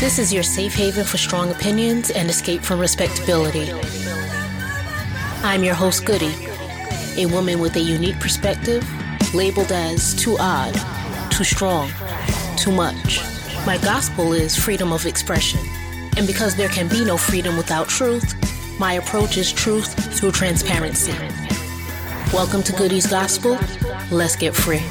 This is your safe haven for strong opinions and escape from respectability. I'm your host, Goody, a woman with a unique perspective, labeled as too odd, too strong, too much. My gospel is freedom of expression. And because there can be no freedom without truth, my approach is truth through transparency. Welcome to Goody's Gospel. Let's get free.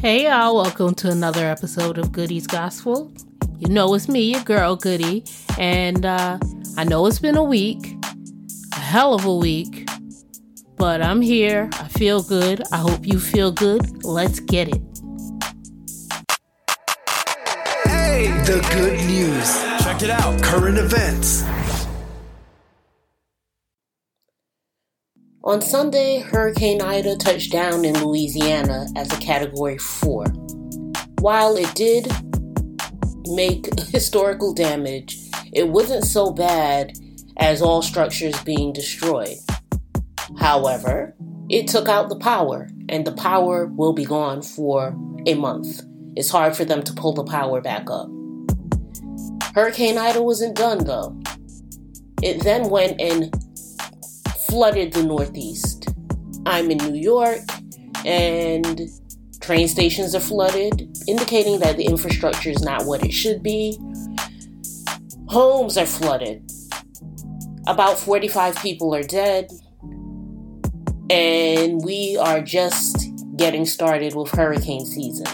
Hey y'all, welcome to another episode of Goody's Gospel. You know it's me, your girl Goody, and uh, I know it's been a week, a hell of a week, but I'm here. I feel good. I hope you feel good. Let's get it. Hey, the good news. Check it out. Current events. On Sunday, Hurricane Ida touched down in Louisiana as a Category 4. While it did make historical damage, it wasn't so bad as all structures being destroyed. However, it took out the power, and the power will be gone for a month. It's hard for them to pull the power back up. Hurricane Ida wasn't done though. It then went and flooded the Northeast. I'm in New York, and train stations are flooded, indicating that the infrastructure is not what it should be. Homes are flooded. About 45 people are dead, and we are just getting started with hurricane season.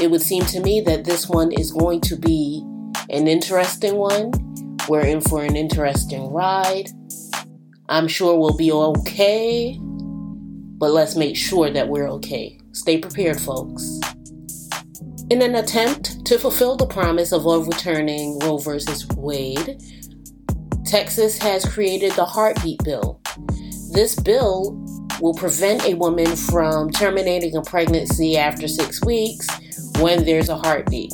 It would seem to me that this one is going to be an interesting one. We're in for an interesting ride. I'm sure we'll be okay, but let's make sure that we're okay. Stay prepared, folks. In an attempt to fulfill the promise of overturning Roe v. Wade, Texas has created the Heartbeat Bill. This bill will prevent a woman from terminating a pregnancy after six weeks when there's a heartbeat.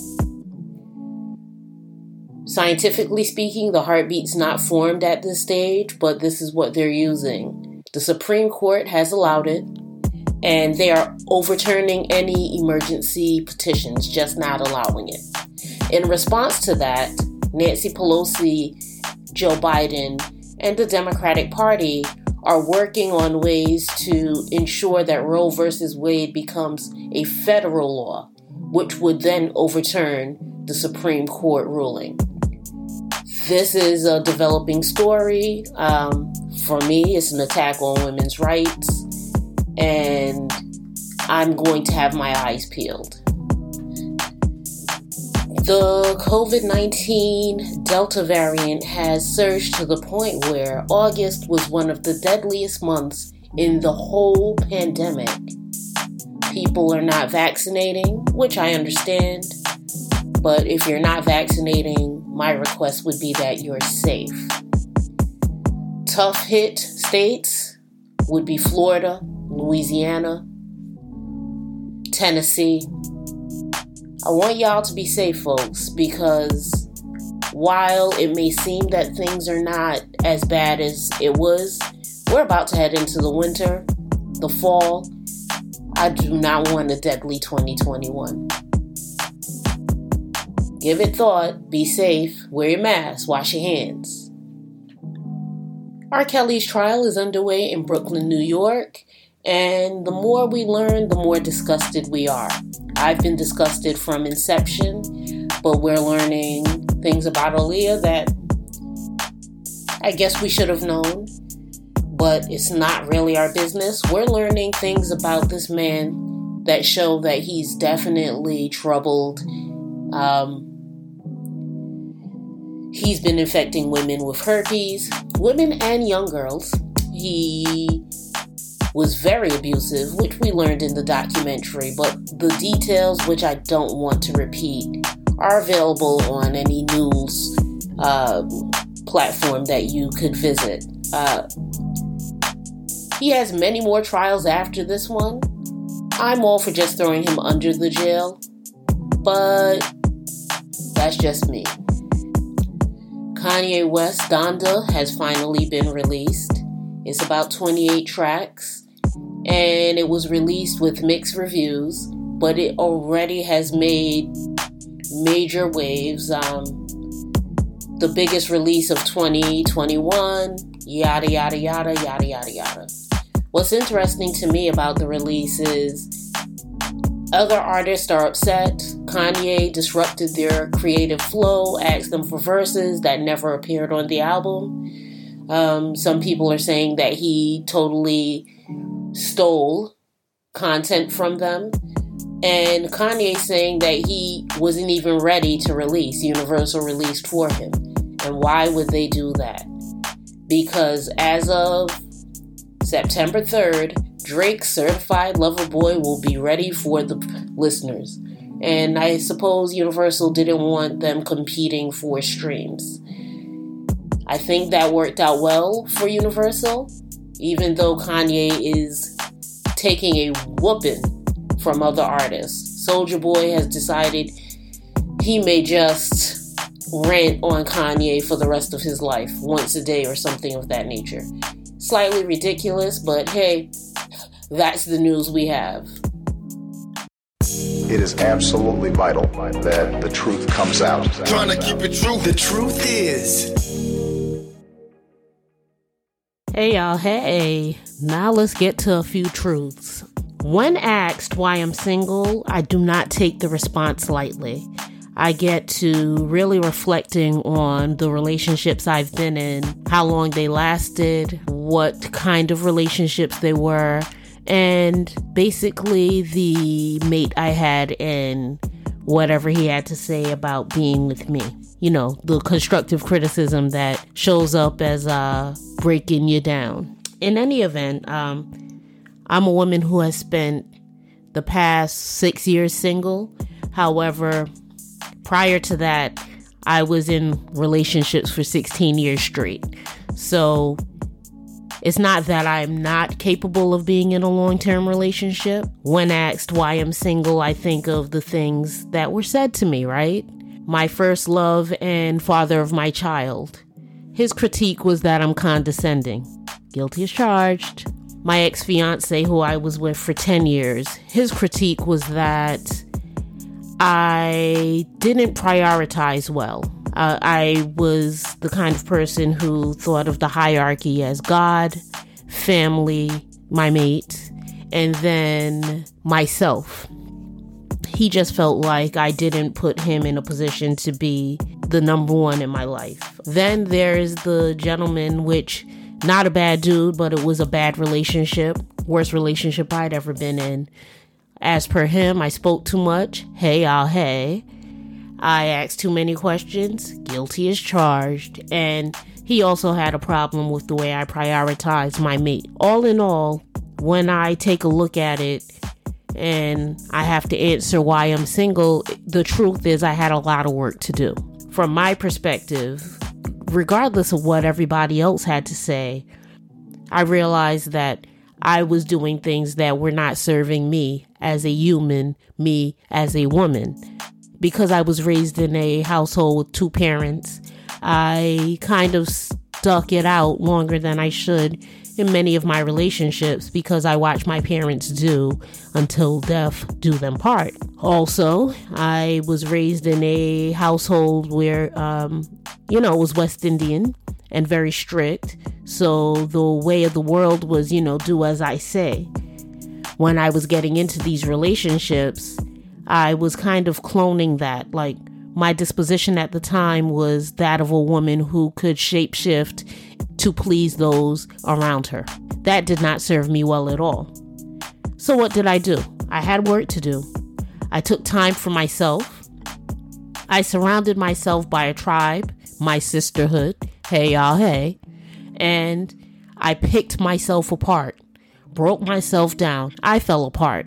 Scientifically speaking, the heartbeat's not formed at this stage, but this is what they're using. The Supreme Court has allowed it, and they are overturning any emergency petitions, just not allowing it. In response to that, Nancy Pelosi, Joe Biden, and the Democratic Party are working on ways to ensure that Roe versus Wade becomes a federal law, which would then overturn the Supreme Court ruling this is a developing story. Um, for me, it's an attack on women's rights, and I'm going to have my eyes peeled. The COVID 19 Delta variant has surged to the point where August was one of the deadliest months in the whole pandemic. People are not vaccinating, which I understand, but if you're not vaccinating, my request would be that you're safe. Tough hit states would be Florida, Louisiana, Tennessee. I want y'all to be safe, folks, because while it may seem that things are not as bad as it was, we're about to head into the winter, the fall. I do not want a deadly 2021. Give it thought, be safe, wear your mask, wash your hands. R. Kelly's trial is underway in Brooklyn, New York, and the more we learn, the more disgusted we are. I've been disgusted from inception, but we're learning things about Aaliyah that I guess we should have known, but it's not really our business. We're learning things about this man that show that he's definitely troubled. Um, He's been infecting women with herpes, women and young girls. He was very abusive, which we learned in the documentary, but the details, which I don't want to repeat, are available on any news uh, platform that you could visit. Uh, he has many more trials after this one. I'm all for just throwing him under the jail, but that's just me. Kanye West Donda has finally been released. It's about 28 tracks, and it was released with mixed reviews, but it already has made major waves. Um, the biggest release of 2021, yada, yada, yada, yada, yada, yada. What's interesting to me about the release is other artists are upset. Kanye disrupted their creative flow, asked them for verses that never appeared on the album. Um, some people are saying that he totally stole content from them. And Kanye saying that he wasn't even ready to release, Universal released for him. And why would they do that? Because as of September 3rd, Drake's Certified Lover Boy will be ready for the listeners. And I suppose Universal didn't want them competing for streams. I think that worked out well for Universal, even though Kanye is taking a whooping from other artists. Soulja Boy has decided he may just rant on Kanye for the rest of his life, once a day or something of that nature. Slightly ridiculous, but hey, that's the news we have. It is absolutely vital that the truth comes out. Trying to keep it true. The truth is. Hey y'all, hey. Now let's get to a few truths. When asked why I'm single, I do not take the response lightly. I get to really reflecting on the relationships I've been in, how long they lasted, what kind of relationships they were, and basically the mate I had and whatever he had to say about being with me. You know, the constructive criticism that shows up as uh, breaking you down. In any event, um, I'm a woman who has spent the past six years single. However, prior to that, I was in relationships for 16 years straight. So it's not that I'm not capable of being in a long term relationship. When asked why I'm single, I think of the things that were said to me, right? My first love and father of my child. His critique was that I'm condescending. Guilty as charged. My ex fiance, who I was with for 10 years, his critique was that I didn't prioritize well. Uh, I was the kind of person who thought of the hierarchy as God, family, my mate, and then myself. He just felt like I didn't put him in a position to be the number one in my life. Then there's the gentleman, which not a bad dude, but it was a bad relationship, worst relationship I'd ever been in. As per him, I spoke too much. Hey, y'all, hey. I asked too many questions. Guilty as charged. And he also had a problem with the way I prioritized my mate. All in all, when I take a look at it and I have to answer why I'm single, the truth is I had a lot of work to do. From my perspective, regardless of what everybody else had to say, I realized that I was doing things that were not serving me as a human, me as a woman. Because I was raised in a household with two parents, I kind of stuck it out longer than I should in many of my relationships because I watched my parents do until death do them part. Also, I was raised in a household where, um, you know, it was West Indian and very strict. So the way of the world was, you know, do as I say when I was getting into these relationships, I was kind of cloning that. Like, my disposition at the time was that of a woman who could shapeshift to please those around her. That did not serve me well at all. So, what did I do? I had work to do. I took time for myself. I surrounded myself by a tribe, my sisterhood. Hey, y'all, hey. And I picked myself apart broke myself down. I fell apart.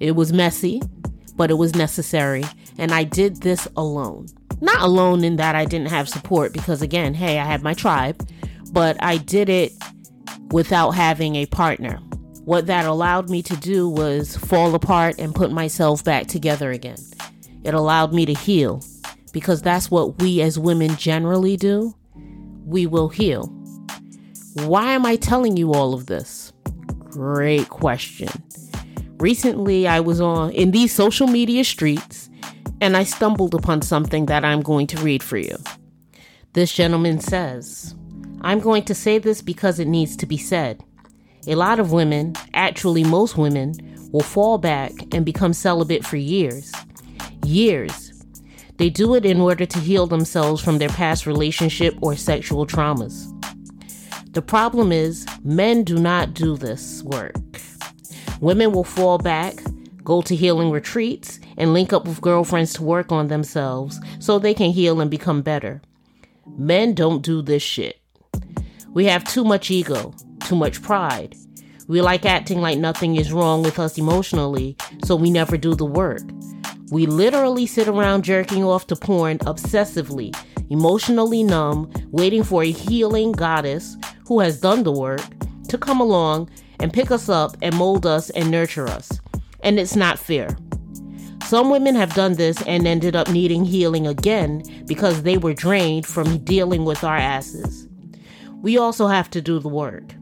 It was messy, but it was necessary. And I did this alone. Not alone in that I didn't have support, because again, hey, I had my tribe, but I did it without having a partner. What that allowed me to do was fall apart and put myself back together again. It allowed me to heal, because that's what we as women generally do. We will heal. Why am I telling you all of this? great question. Recently, I was on in these social media streets and I stumbled upon something that I'm going to read for you. This gentleman says, I'm going to say this because it needs to be said. A lot of women, actually, most women, will fall back and become celibate for years. Years. They do it in order to heal themselves from their past relationship or sexual traumas. The problem is, men do not do this work. Women will fall back, go to healing retreats, and link up with girlfriends to work on themselves so they can heal and become better. Men don't do this shit. We have too much ego, too much pride. We like acting like nothing is wrong with us emotionally, so we never do the work. We literally sit around jerking off to porn obsessively, emotionally numb, waiting for a healing goddess who has done the work to come along and pick us up and mold us and nurture us. And it's not fair. Some women have done this and ended up needing healing again because they were drained from dealing with our asses. We also have to do the work.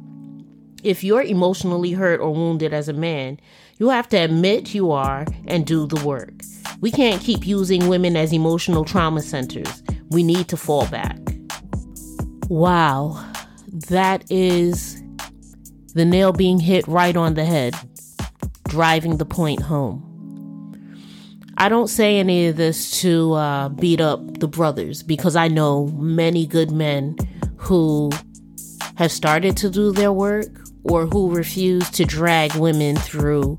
If you're emotionally hurt or wounded as a man, you have to admit you are and do the work. We can't keep using women as emotional trauma centers. We need to fall back. Wow, that is the nail being hit right on the head, driving the point home. I don't say any of this to uh, beat up the brothers because I know many good men who have started to do their work or who refuse to drag women through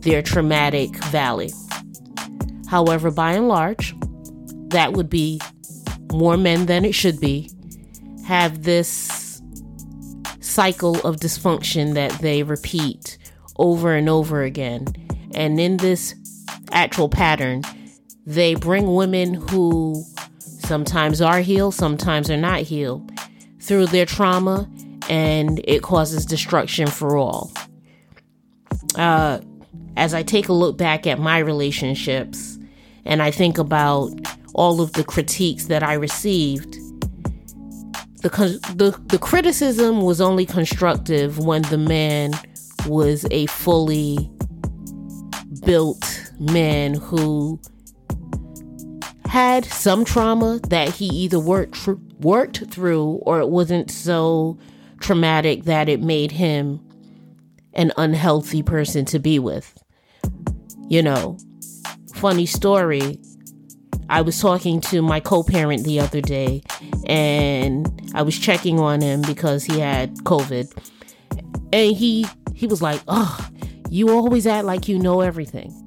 their traumatic valley. However, by and large, that would be more men than it should be, have this cycle of dysfunction that they repeat over and over again. And in this actual pattern, they bring women who sometimes are healed, sometimes are not healed, through their trauma and it causes destruction for all. Uh, as I take a look back at my relationships and I think about all of the critiques that I received, the, the, the criticism was only constructive when the man was a fully built man who had some trauma that he either worked tr- worked through or it wasn't so traumatic that it made him an unhealthy person to be with. You know, funny story. I was talking to my co parent the other day and I was checking on him because he had COVID. And he he was like, Oh, you always act like you know everything.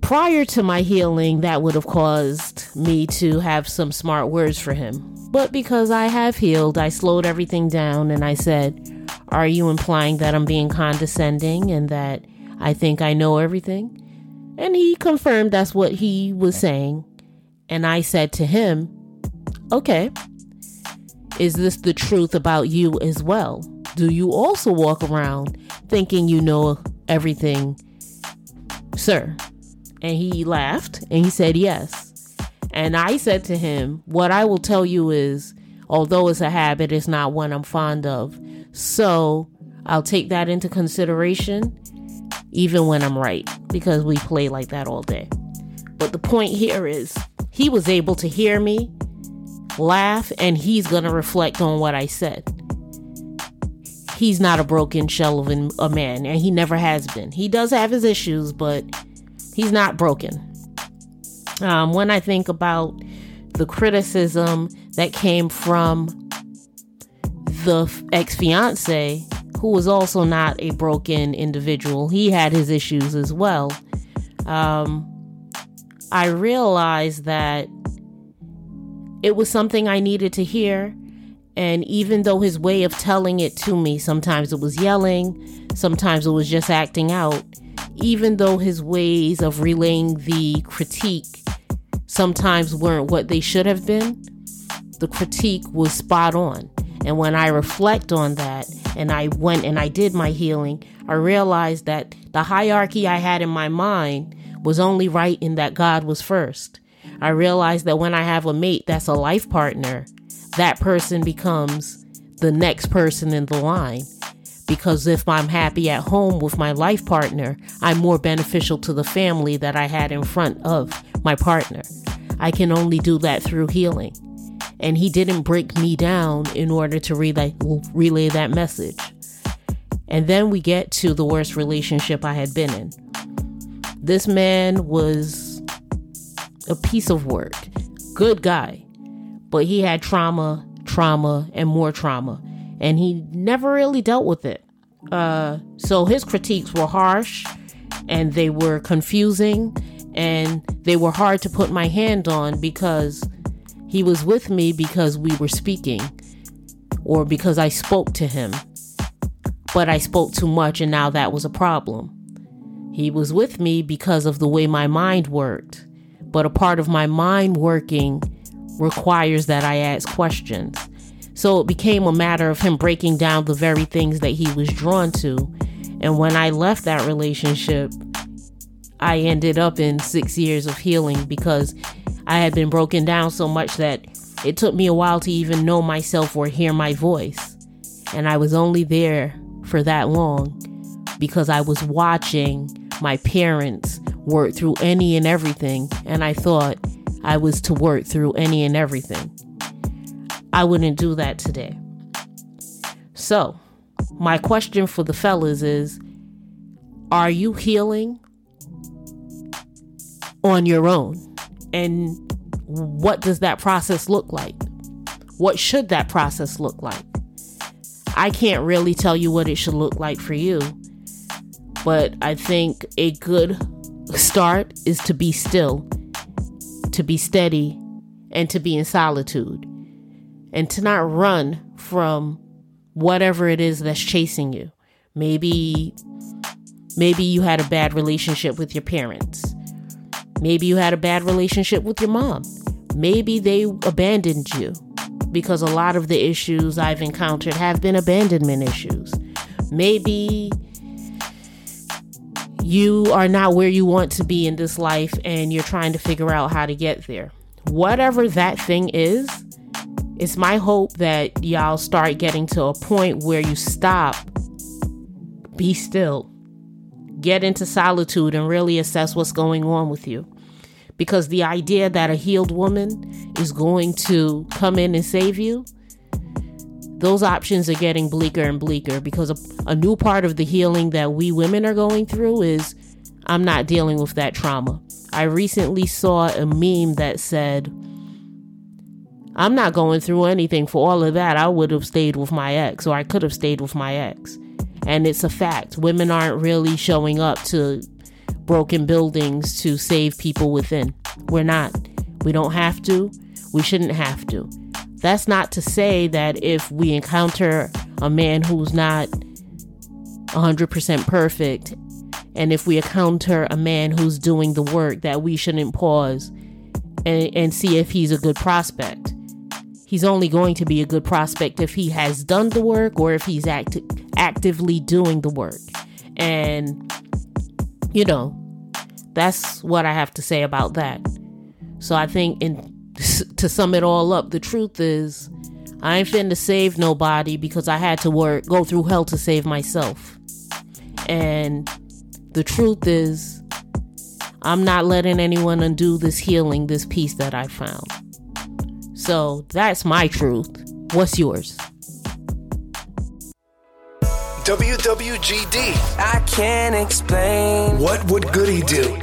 Prior to my healing, that would have caused me to have some smart words for him. But because I have healed, I slowed everything down and I said, Are you implying that I'm being condescending and that I think I know everything? And he confirmed that's what he was saying. And I said to him, Okay, is this the truth about you as well? Do you also walk around thinking you know everything, sir? And he laughed and he said, Yes. And I said to him, What I will tell you is, although it's a habit, it's not one I'm fond of. So I'll take that into consideration, even when I'm right, because we play like that all day. But the point here is, he was able to hear me, laugh, and he's going to reflect on what I said. He's not a broken shell of a man, and he never has been. He does have his issues, but he's not broken. Um, when I think about the criticism that came from the ex fiance, who was also not a broken individual, he had his issues as well. Um, I realized that it was something I needed to hear. And even though his way of telling it to me, sometimes it was yelling, sometimes it was just acting out, even though his ways of relaying the critique sometimes weren't what they should have been, the critique was spot on. And when I reflect on that and I went and I did my healing, I realized that the hierarchy I had in my mind was only right in that God was first. I realized that when I have a mate that's a life partner, that person becomes the next person in the line. Because if I'm happy at home with my life partner, I'm more beneficial to the family that I had in front of my partner. I can only do that through healing. And he didn't break me down in order to relay, relay that message. And then we get to the worst relationship I had been in. This man was a piece of work, good guy, but he had trauma, trauma, and more trauma, and he never really dealt with it. Uh, so his critiques were harsh and they were confusing and they were hard to put my hand on because he was with me because we were speaking or because I spoke to him. But I spoke too much and now that was a problem. He was with me because of the way my mind worked. But a part of my mind working requires that I ask questions. So it became a matter of him breaking down the very things that he was drawn to. And when I left that relationship, I ended up in six years of healing because I had been broken down so much that it took me a while to even know myself or hear my voice. And I was only there for that long because I was watching my parents work through any and everything, and I thought I was to work through any and everything. I wouldn't do that today. So, my question for the fellas is Are you healing on your own. And what does that process look like? What should that process look like? I can't really tell you what it should look like for you, but I think a good start is to be still, to be steady, and to be in solitude, and to not run from whatever it is that's chasing you. Maybe maybe you had a bad relationship with your parents. Maybe you had a bad relationship with your mom. Maybe they abandoned you because a lot of the issues I've encountered have been abandonment issues. Maybe you are not where you want to be in this life and you're trying to figure out how to get there. Whatever that thing is, it's my hope that y'all start getting to a point where you stop, be still, get into solitude and really assess what's going on with you. Because the idea that a healed woman is going to come in and save you, those options are getting bleaker and bleaker because a, a new part of the healing that we women are going through is I'm not dealing with that trauma. I recently saw a meme that said, I'm not going through anything for all of that. I would have stayed with my ex, or I could have stayed with my ex. And it's a fact. Women aren't really showing up to broken buildings to save people within. We're not. We don't have to. We shouldn't have to. That's not to say that if we encounter a man who's not 100% perfect, and if we encounter a man who's doing the work, that we shouldn't pause and, and see if he's a good prospect. He's only going to be a good prospect if he has done the work or if he's act- actively doing the work. And, you know, that's what I have to say about that. So I think, in to sum it all up, the truth is, I ain't finna save nobody because I had to work, go through hell to save myself. And the truth is, I'm not letting anyone undo this healing, this peace that I found. So that's my truth. What's yours? WWGD. I can't explain. What would Goody do?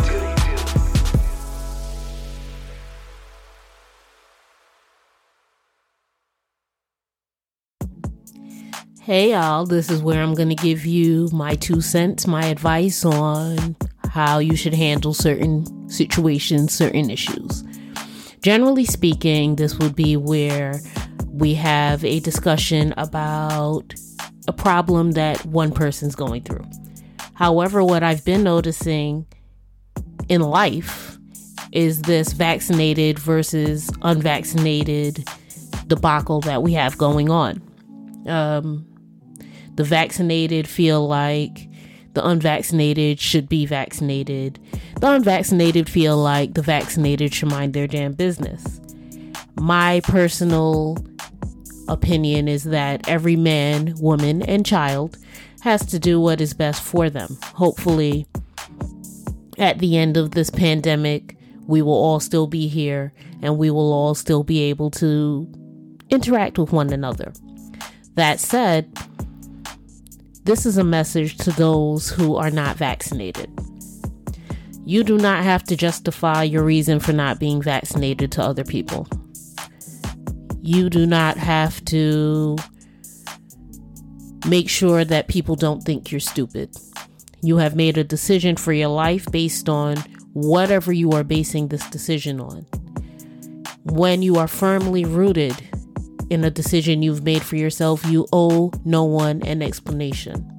Hey y'all, this is where I'm going to give you my two cents, my advice on how you should handle certain situations, certain issues. Generally speaking, this would be where we have a discussion about a problem that one person's going through. However, what I've been noticing in life is this vaccinated versus unvaccinated debacle that we have going on. Um, the vaccinated feel like the unvaccinated should be vaccinated. The unvaccinated feel like the vaccinated should mind their damn business. My personal opinion is that every man, woman, and child has to do what is best for them. Hopefully, at the end of this pandemic, we will all still be here and we will all still be able to interact with one another. That said, this is a message to those who are not vaccinated. You do not have to justify your reason for not being vaccinated to other people. You do not have to make sure that people don't think you're stupid. You have made a decision for your life based on whatever you are basing this decision on. When you are firmly rooted in a decision you've made for yourself, you owe no one an explanation.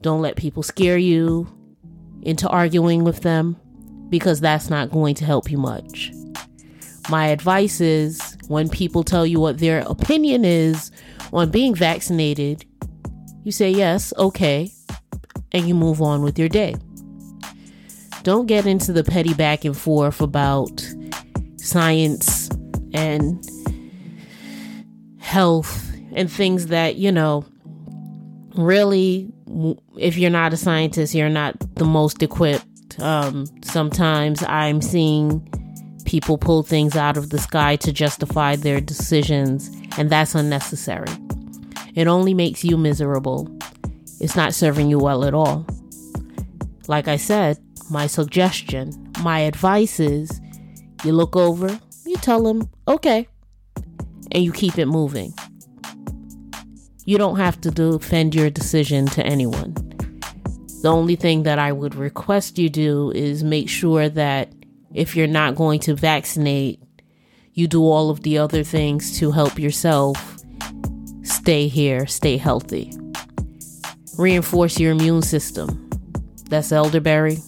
Don't let people scare you into arguing with them because that's not going to help you much. My advice is when people tell you what their opinion is on being vaccinated, you say yes, okay, and you move on with your day. Don't get into the petty back and forth about science and health and things that, you know, really, if you're not a scientist, you're not the most equipped. Um, sometimes I'm seeing people pull things out of the sky to justify their decisions, and that's unnecessary. It only makes you miserable. It's not serving you well at all. Like I said, my suggestion, my advice is you look over, you tell them, okay, and you keep it moving. You don't have to defend your decision to anyone. The only thing that I would request you do is make sure that if you're not going to vaccinate, you do all of the other things to help yourself stay here, stay healthy. Reinforce your immune system. That's elderberry,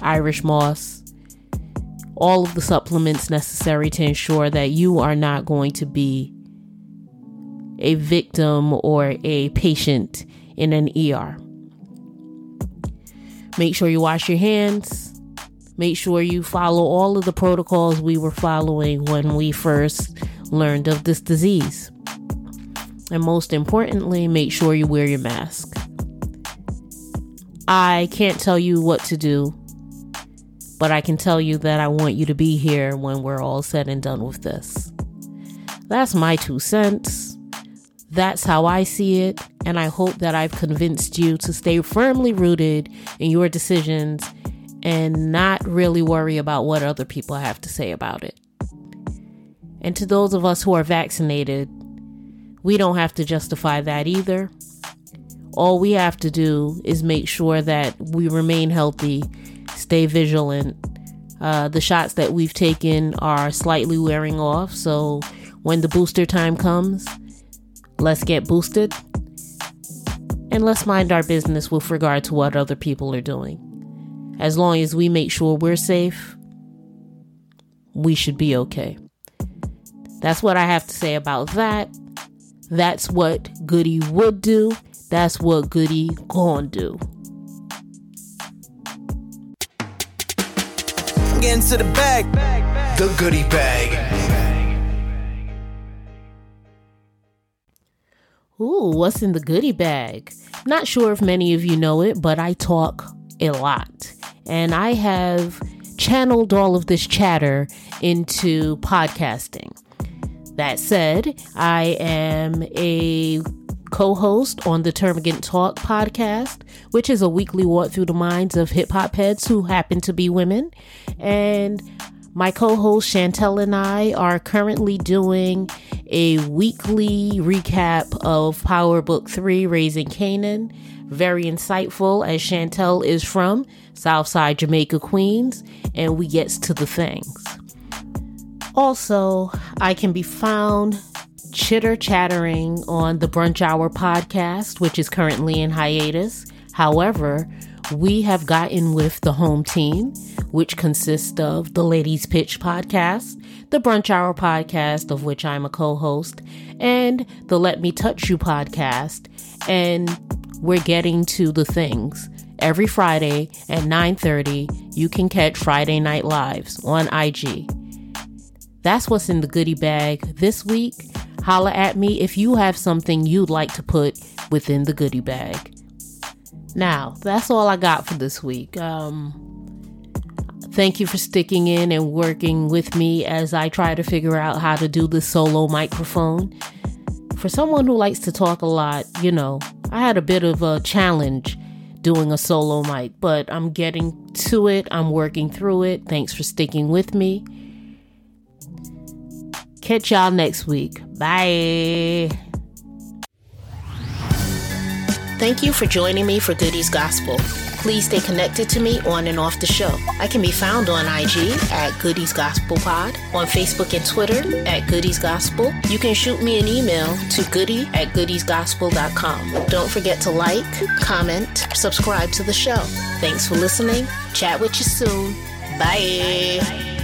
Irish moss, all of the supplements necessary to ensure that you are not going to be a victim or a patient in an ER. Make sure you wash your hands Make sure you follow all of the protocols we were following when we first learned of this disease. And most importantly, make sure you wear your mask. I can't tell you what to do, but I can tell you that I want you to be here when we're all said and done with this. That's my two cents. That's how I see it, and I hope that I've convinced you to stay firmly rooted in your decisions and not really worry about what other people have to say about it. And to those of us who are vaccinated, we don't have to justify that either. All we have to do is make sure that we remain healthy, stay vigilant. Uh, the shots that we've taken are slightly wearing off, so when the booster time comes, let's get boosted and let's mind our business with regard to what other people are doing. As long as we make sure we're safe, we should be okay. That's what I have to say about that. That's what Goody would do. That's what Goody gon' do. Get into the bag. The goodie bag. Ooh, what's in the goodie bag? Not sure if many of you know it, but I talk a lot and I have channeled all of this chatter into podcasting. That said, I am a co host on the Termagant Talk podcast, which is a weekly walk through the minds of hip hop heads who happen to be women. And my co host Chantel and I are currently doing a weekly recap of Power Book 3 Raising Kanan. Very insightful, as Chantel is from Southside Jamaica, Queens, and we gets to the things. Also, I can be found chitter chattering on the Brunch Hour podcast, which is currently in hiatus. However, we have gotten with the home team, which consists of the Ladies Pitch podcast, the Brunch Hour podcast, of which I'm a co host, and the Let Me Touch You podcast. And we're getting to the things. Every Friday at 9:30, you can catch Friday Night Lives on IG. That's what's in the goodie bag this week. Holla at me if you have something you'd like to put within the goodie bag. Now, that's all I got for this week. Um, thank you for sticking in and working with me as I try to figure out how to do this solo microphone. For someone who likes to talk a lot, you know, I had a bit of a challenge doing a solo mic, but I'm getting to it. I'm working through it. Thanks for sticking with me. Catch y'all next week. Bye. Thank you for joining me for Goodies Gospel. Please stay connected to me on and off the show. I can be found on IG at Goodies Gospel Pod, on Facebook and Twitter at Goodies Gospel. You can shoot me an email to goody at goodiesgospel.com. Don't forget to like, comment, subscribe to the show. Thanks for listening. Chat with you soon. Bye.